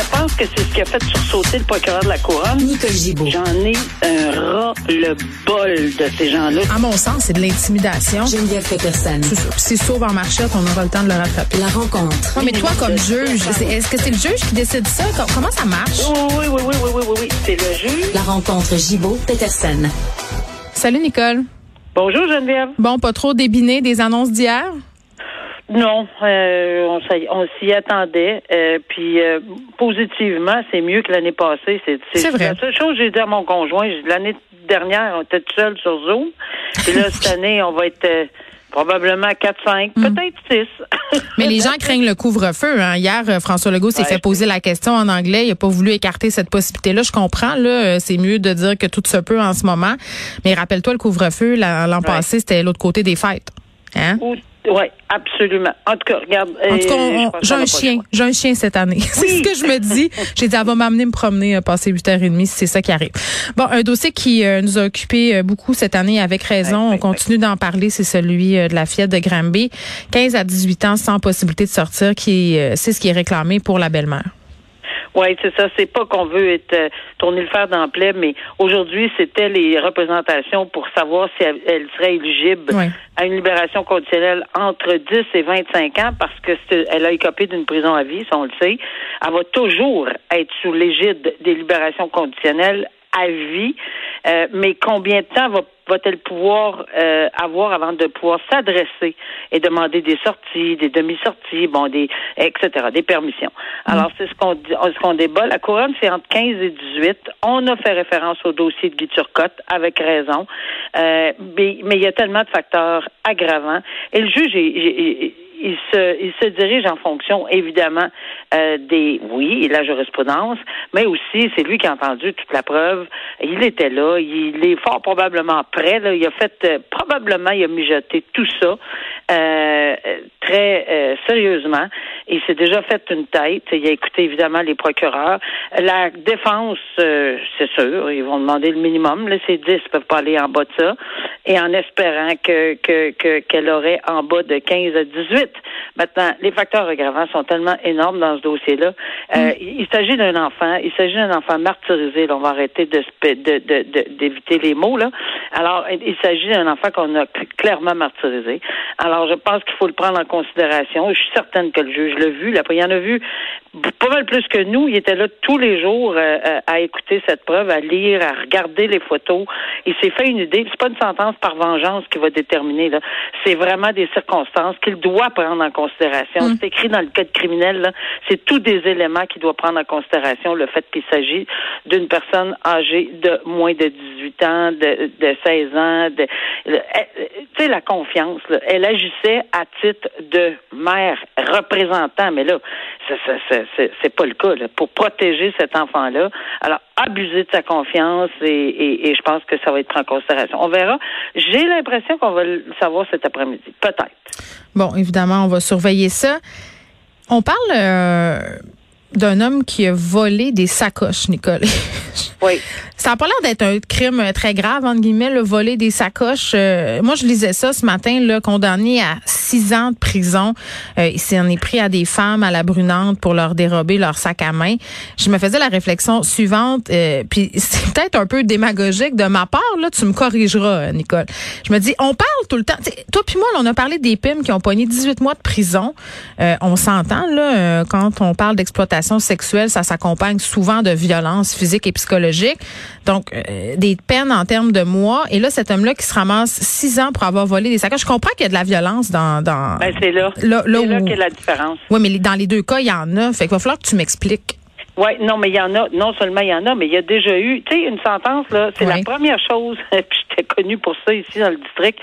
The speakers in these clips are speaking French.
Je pense que c'est ce qui a fait sursauter le procureur de la Couronne. Nicole Gibault. J'en ai un ras le bol de ces gens-là. À mon sens, c'est de l'intimidation. Geneviève Peterson. C'est ça. Puis C'est sauve en marchette, on aura le temps de le rattraper. La rencontre. Non, mais toi, comme juge, est-ce que c'est le juge qui décide ça? Com- Comment ça marche? Oui, oui, oui, oui, oui, oui, oui, oui. C'est le juge. La rencontre Gibault-Peterson. Salut, Nicole. Bonjour, Geneviève. Bon, pas trop débiné des annonces d'hier? Non, euh, on, s'y- on s'y attendait. Euh, puis euh, positivement, c'est mieux que l'année passée. C'est, vrai. La seule chose que j'ai dit à mon conjoint, l'année dernière, on était tout seul sur Zoom. Puis là, cette année, on va être euh, probablement 4-5, peut-être 6. Mais les gens craignent le couvre-feu. Hein. Hier, euh, François Legault s'est Ouais. fait poser la question en anglais. Il n'a pas voulu écarter cette possibilité-là. Je comprends. Là, euh, c'est mieux de dire que tout se peut en ce moment. Mais rappelle-toi, le couvre-feu la- l'an passé, c'était l'autre côté des fêtes. Hein? Oui, absolument. En tout cas, regarde. En tout cas, euh, j'ai un chien. J'ai un chien cette année. c'est ce que je me dis. J'ai dit, elle va m'amener me promener, euh, passer 8h30 si c'est ça qui arrive. Bon, un dossier qui euh, nous a occupé euh, beaucoup cette année avec raison. On continue d'en parler. C'est celui euh, de la fillette de Granby. 15 à 18 ans sans possibilité de sortir, qui euh, c'est ce qui est réclamé pour la belle-mère. Oui, c'est ça. C'est pas qu'on veut être euh, tourner le fer dans le plaid, mais aujourd'hui, c'était les représentations pour savoir si elle, elle serait éligible à une libération conditionnelle entre 10 et 25 ans parce que elle a écopé d'une prison à vie, ça on le sait. Elle va toujours être sous l'égide des libérations conditionnelles à vie. Euh, mais combien de temps va va-t-elle pouvoir euh, avoir avant de pouvoir s'adresser et demander des sorties, des demi-sorties, bon, des etc., des permissions? Alors c'est ce qu'on dit- ce qu'on débat. La couronne c'est entre 15 et 18. On a fait référence au dossier de Guy Turcotte avec raison, Euh, mais, mais il y a tellement de facteurs aggravants. Et le juge est- est- est- il se, il se dirige en fonction, évidemment, euh, des, oui, la jurisprudence, mais aussi, c'est lui qui a entendu toute la preuve. Il était là, il est fort probablement prêt. Il a fait, euh, probablement, il a mijoté tout ça euh, très euh, sérieusement. Il s'est déjà fait une tête. Il a écouté, évidemment, les procureurs. La défense, euh, c'est sûr, ils vont demander le minimum. Là, c'est 10, ils peuvent pas aller en bas de ça. Et en espérant que que- que- qu'elle aurait en bas de 15 à 18. Maintenant, les facteurs aggravants sont tellement énormes dans ce dossier-là. Euh, Il, il s'agit d'un enfant, il s'agit d'un enfant martyrisé. Là, on va arrêter de de- de- de- d'éviter les mots là. Alors, il il s'agit d'un enfant qu'on a cl- clairement martyrisé. Alors, je pense qu'il faut le prendre en considération. Je suis certaine que le juge l'a vu. Là, il en a vu pas mal plus que nous. Il était là tous les jours euh, euh, à écouter cette preuve, à lire, à regarder les photos. Il s'est fait une idée. C'est pas une sentence par vengeance qui va déterminer. Là, c'est vraiment des circonstances qu'il doit prendre en considération. C'est écrit dans le code criminel. Là, c'est tous des éléments qu'il doit prendre en considération. Le fait qu'il s'agit d'une personne âgée de moins de 18 ans, de, de 16 ans. De, tu sais la confiance. là. elle agissait à titre de mère représentant, mais là, c'est pas le cas. Pour protéger cet enfant-là, alors abuser de sa confiance et je pense que ça va être pris en considération. On verra. J'ai l'impression qu'on va le savoir cet après-midi. Peut-être. Bon, évidemment, on va surveiller ça. On parle euh, d'un homme qui a volé des sacoches, Nicole. Oui. Ça n'a pas l'air d'être un crime très grave, entre guillemets, le voler des sacoches. Euh, moi, je lisais ça ce matin, là, condamné à six ans de prison. Euh, il s'en est pris à des femmes à la brunante pour leur dérober leur sac à main. Je me faisais la réflexion suivante, euh, puis c'est peut-être un peu démagogique de ma part, là, tu me corrigeras, Nicole. Je me dis, on parle tout le temps. toi puis moi, on a parlé des PIM qui ont pogné 18 mois de prison. on s'entend, là, quand on parle d'exploitation sexuelle, ça s'accompagne souvent de violences physiques et psychologiques. Donc, euh, des peines en termes de mois. Et là, cet homme-là qui se ramasse six ans pour avoir volé des sacs. Je comprends qu'il y a de la violence dans... dans ben, c'est là. Là, là, là qu'est la différence. Oui, mais dans les deux cas, il y en a. Fait qu'il va falloir que tu m'expliques. Oui, non, mais il y en a, non seulement il y en a, mais il y a déjà eu, tu sais, une sentence, là, c'est la première chose, puis connu pour ça ici dans le district,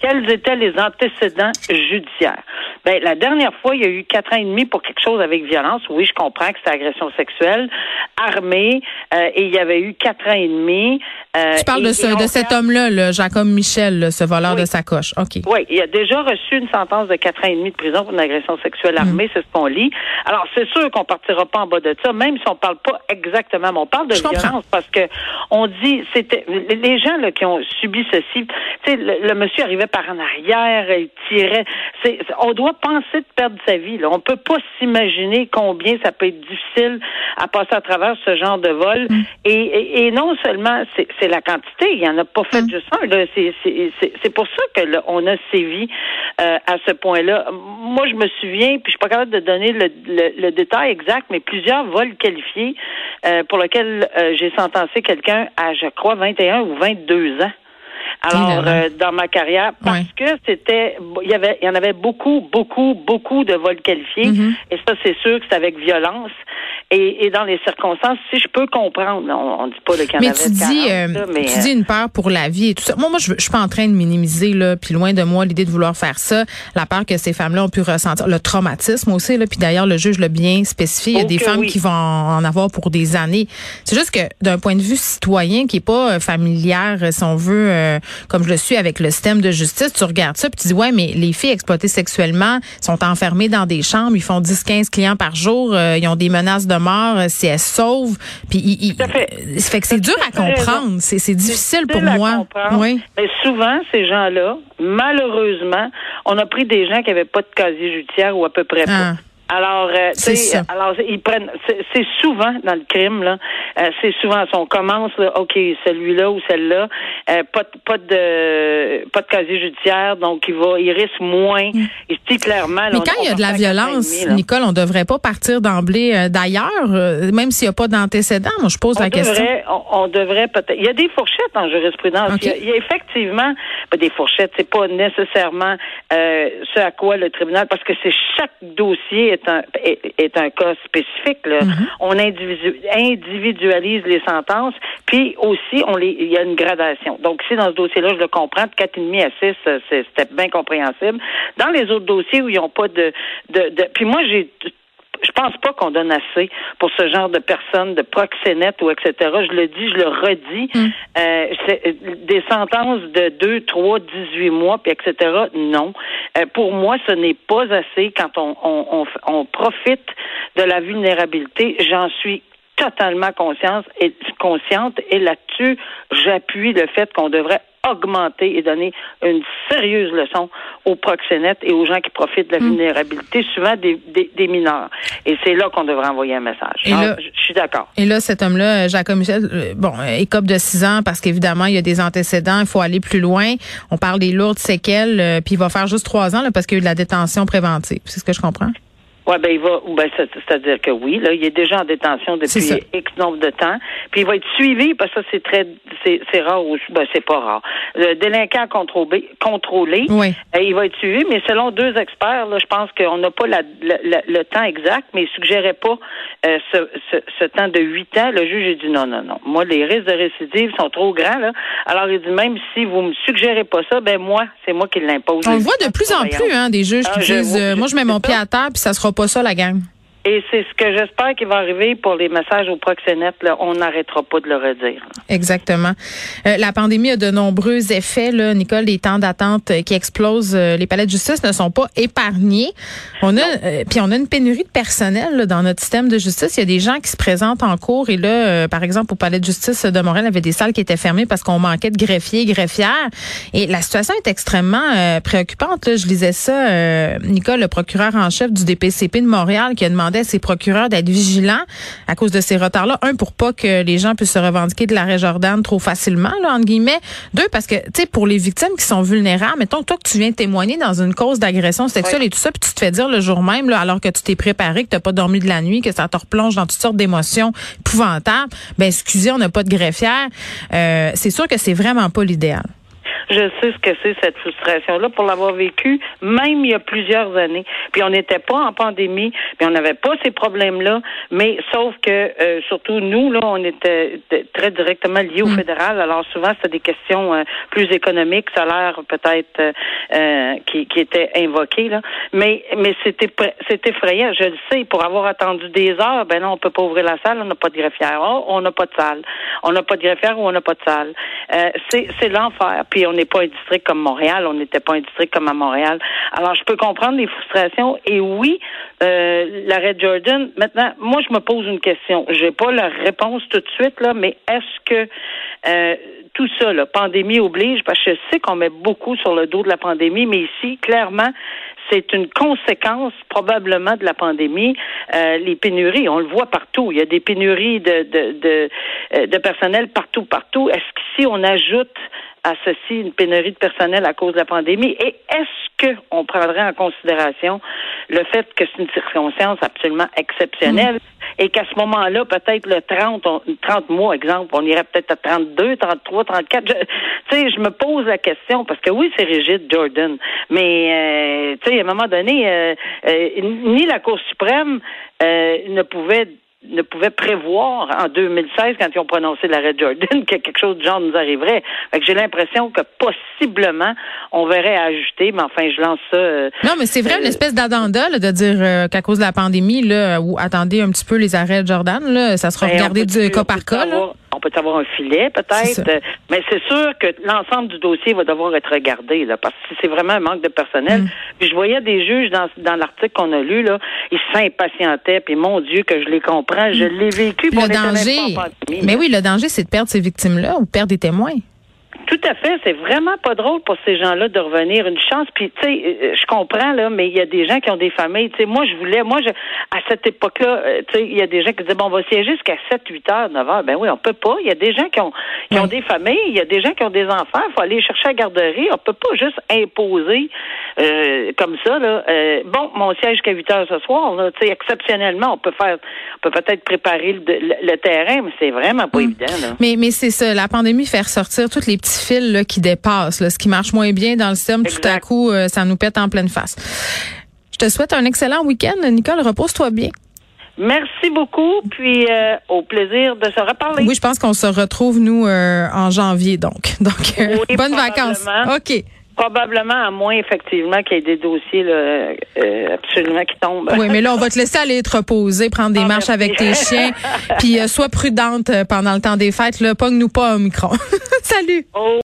quels étaient les antécédents judiciaires? Ben, la dernière fois, il y a eu quatre ans et demi pour quelque chose avec violence. Oui, je comprends que c'était agression sexuelle, armée, euh, et il y avait eu quatre ans et demi. Euh, tu parles de, ce, de cet homme-là, le Jacob Michel, ce voleur de sacoche. OK. Oui, il a déjà reçu une sentence de quatre ans et demi de prison pour une agression sexuelle mm. armée, c'est ce qu'on lit. Alors, c'est sûr qu'on partira pas en bas de ça, même si on parle pas exactement, mais on parle de violence parce que on dit, c'était les gens là, qui ont subi ceci, tu sais, le, monsieur arrivait par en arrière, il tirait. C'est, on doit penser de perdre sa vie. Là. On peut pas s'imaginer combien ça peut être difficile à passer à travers ce genre de vol. Mm. Et, et, non seulement c'est, la quantité, il y en a pas fait mm. juste un. C'est, pour ça que on a sévi euh, à ce point-là. Moi, je me souviens, puis je suis pas capable de donner le, le détail exact, mais plusieurs vols qualifiés euh, pour lesquels euh, j'ai sentencé quelqu'un à, je crois, 21 ou 22 ans. Alors, euh, dans ma carrière, parce que c'était, il y avait, il y en avait beaucoup, beaucoup, beaucoup de vols qualifiés, mm-hmm. et ça, c'est sûr que c'est avec violence. Et, et, dans les circonstances, si je peux comprendre, on, on dit pas le Canada. Mais tu dis, euh, mais, tu dis une peur pour la vie et tout ça. Moi, moi, je, je suis pas en train de minimiser là, puis loin de moi l'idée de vouloir faire ça, la peur que ces femmes-là ont pu ressentir, le traumatisme aussi là. Puis d'ailleurs, le juge l'a bien spécifié. Il y a des femmes qui vont en avoir pour des années. C'est juste que d'un point de vue citoyen, qui est pas euh, familière, si on veut, euh, comme je le suis avec le système de justice, tu regardes ça puis tu dis ouais, mais les filles exploitées sexuellement sont enfermées dans des chambres, ils font 10-15 clients par jour, ils ont des menaces de mort euh, si elle sauve. Puis il, fait. fait que c'est dur à comprendre. C'est difficile pour moi. Oui. Mais souvent, ces gens-là, malheureusement, on a pris des gens qui n'avaient pas de casier judiciaire ou à peu près pas. Ah. Alors, euh, alors ils prennent. C'est souvent dans le crime là. Euh, c'est souvent on commence là, ok, celui-là ou celle-là, euh, pas de pas de casier judiciaire, donc il va, il risque moins. Mm. Il se dit clairement. Mais quand il y a de la violence, Nicole, on devrait pas partir d'emblée d'ailleurs, même s'il n'y a pas d'antécédent. Moi, je pose la question. On, devrait peut-être. Il y a des fourchettes en jurisprudence. Il, y a, effectivement ben, des fourchettes. C'est pas nécessairement ce à quoi le tribunal, parce que c'est chaque dossier est un, cas spécifique. Mm-hmm. On individualise les sentences, puis aussi on les, il y a une gradation. Donc si dans ce dossier-là, je le comprends, de 4,5 à 6, c'était bien compréhensible. Dans les autres dossiers où ils n'ont pas de, de, de puis moi j'ai je pense pas qu'on donne assez pour ce genre de personnes, de proxénètes ou etc. Je le dis, je le redis. Mm. Euh, des sentences de 2, 3, 18 mois, puis etc. Non. Euh, pour moi, ce n'est pas assez quand on, on, on, profite de la vulnérabilité. J'en suis totalement consciente et consciente et là-dessus, j'appuie le fait qu'on devrait augmenter et donner une sérieuse leçon aux proxénètes et aux gens qui profitent de la mm. vulnérabilité, souvent des, des, mineurs. Et c'est là qu'on devrait envoyer un message. je suis d'accord. Et là, cet homme-là, Jacob Michel, euh, bon, écope de six ans parce qu'évidemment, il y a des antécédents, il faut aller plus loin. On parle des lourdes séquelles, euh, puis il va faire juste trois ans là, parce qu'il y a eu de la détention préventive. C'est ce que je comprends? Oui, ben il va, ben, c'est-à-dire que oui, là, il est déjà en détention depuis X nombre de temps, puis il va être suivi parce que ça c'est très, c'est rare ou ben c'est pas rare. Le délinquant contrôlé, contrôlé, oui. Euh, il va être suivi, mais selon deux experts, là, je pense qu'on n'a pas la, le temps exact, mais il suggérait pas euh, ce, ce, ce, temps de huit ans. Le juge a dit non, non, non. Moi, les risques de récidive sont trop grands là. Alors il dit même si vous me suggérez pas ça, ben moi, c'est moi qui l'impose. On le voit de plus en plus, hein, des juges ah, qui disent, euh, moi je mets mon pied à terre puis ça sera pas ça, la gang. Et c'est ce que j'espère qui va arriver pour les messages au proxénète. Là. On n'arrêtera pas de le redire. Exactement. Euh, la pandémie a de nombreux effets. Là, Nicole, les temps d'attente qui explosent. Euh, les palais de justice ne sont pas épargnés. On a, euh, puis on a une pénurie de personnel là, dans notre système de justice. Il y a des gens qui se présentent en cours et là, par exemple, au palais de justice de Montréal, il y avait des salles qui étaient fermées parce qu'on manquait de greffiers, greffières. Et la situation est extrêmement préoccupante. Là. Je lisais ça, Nicole, le procureur en chef du DPCP de Montréal, qui a demandé demandait à ses procureurs d'être vigilants à cause de ces retards-là. Un, pour pas que les gens puissent se revendiquer de l'arrêt Jordan trop facilement, là, entre guillemets. Deux, parce que, tu sais, pour les victimes qui sont vulnérables, mettons toi que tu viens témoigner dans une cause d'agression sexuelle et tout ça, puis tu te fais dire le jour même, là, alors que tu t'es préparé, que tu pas dormi de la nuit, que ça te replonge dans toutes sortes d'émotions épouvantables, ben excusez, on n'a pas de greffière. Euh, c'est sûr que c'est vraiment pas l'idéal. Je sais ce que c'est cette frustration-là pour l'avoir vécu, même il y a plusieurs années. Puis on n'était pas en pandémie, puis on n'avait pas ces problèmes-là, mais sauf que euh, surtout nous, là, on était très directement liés au mm. fédéral. Alors souvent, c'était des questions euh, plus économiques, salaire peut-être euh, qui, qui étaient invoquées. Là. Mais mais c'était c'est effrayant, je le sais. Pour avoir attendu des heures, ben non, on peut pas ouvrir la salle, on n'a pas de greffière. Oh, on n'a pas de salle. On n'a pas de greffière ou on n'a pas de salle. c'est c'est l'enfer. Puis on n'est pas un district comme Montréal, on n'était pas un district comme à Montréal. Alors, je peux comprendre les frustrations. Et oui, euh, l'arrêt Jordan, maintenant, moi, je me pose une question. Je n'ai pas la réponse tout de suite, là, mais est-ce que euh, tout ça, la pandémie oblige, parce que je sais qu'on met beaucoup sur le dos de la pandémie, mais ici, clairement, c'est une conséquence probablement de la pandémie. Euh, les pénuries, on le voit partout. Il y a des pénuries de, de, de, euh, de personnel partout, partout. Est-ce qu'ici, on ajoute à ceci une pénurie de personnel à cause de la pandémie? Et est-ce qu'on prendrait en considération le fait que c'est une circonstance absolument exceptionnelle et qu'à ce moment-là, peut-être le 30, 30 mois, exemple, on irait peut-être à 32, 33, 34. Tu sais, je me pose la question parce que oui, c'est rigide, Jordan, mais euh, tu sais, à un moment donné, euh, euh, ni la Cour suprême ne pouvait ne pouvait prévoir en 2016, quand ils ont prononcé l'arrêt Jordan, que quelque chose de genre nous arriverait. Fait que j'ai l'impression que possiblement, on verrait ajouter, mais enfin, je lance ça. Euh, non, mais c'est vrai, une euh, espèce d'addenda de dire euh, qu'à cause de la pandémie, là, ou attendez un petit peu les arrêts de Jordan, là, ça sera ben, regardé du cas par cas. Là on peut avoir un filet peut-être, mais c'est sûr que l'ensemble du dossier va devoir être regardé là, parce que c'est vraiment un manque de personnel. Mm. Puis je voyais des juges dans, dans l'article qu'on a lu là, ils s'impatientaient, puis mon Dieu que je les comprends, je l'ai vécu. Le danger, mais oui, le danger c'est de perdre ces victimes-là ou de perdre des témoins. Tout à fait. C'est vraiment pas drôle pour ces gens-là de revenir. Une chance. Puis, tu sais, euh, je comprends, là, mais il y a des gens qui ont des familles. Tu sais, moi, je voulais, moi, je, à cette époque-là, euh, tu sais, il y a des gens qui disaient, bon, on va siéger jusqu'à 7, 8 heures, 9 heures. Ben oui, on peut pas. Il y a des gens qui ont, qui ont des familles. Il y a des gens qui ont des enfants. Il faut aller chercher à la garderie. On peut pas juste imposer, euh, comme ça, là. bon, mon siège jusqu'à 8 heures ce soir, là. Tu sais, exceptionnellement, on peut faire, on peut peut-être préparer le, terrain, mais c'est vraiment pas mm. évident, là. Mais, mais c'est ça. La pandémie fait ressortir toutes les petits fil qui dépasse, ce qui marche moins bien dans le système, tout à coup, euh, ça nous pète en pleine face. Je te souhaite un excellent week-end. Nicole, repose-toi bien. Merci beaucoup, puis euh, au plaisir de se reparler. Oui, je pense qu'on se retrouve, nous, euh, en janvier, donc. Donc, bonnes vacances. OK. Probablement, à moins effectivement qu'il y ait des dossiers là, euh, absolument qui tombent. Oui, mais là, on va te laisser aller te reposer, prendre des ah, marches avec tes chiens, puis euh, sois prudente euh, pendant le temps des fêtes. Là, pogne-nous pas au micro. Salut. Oh.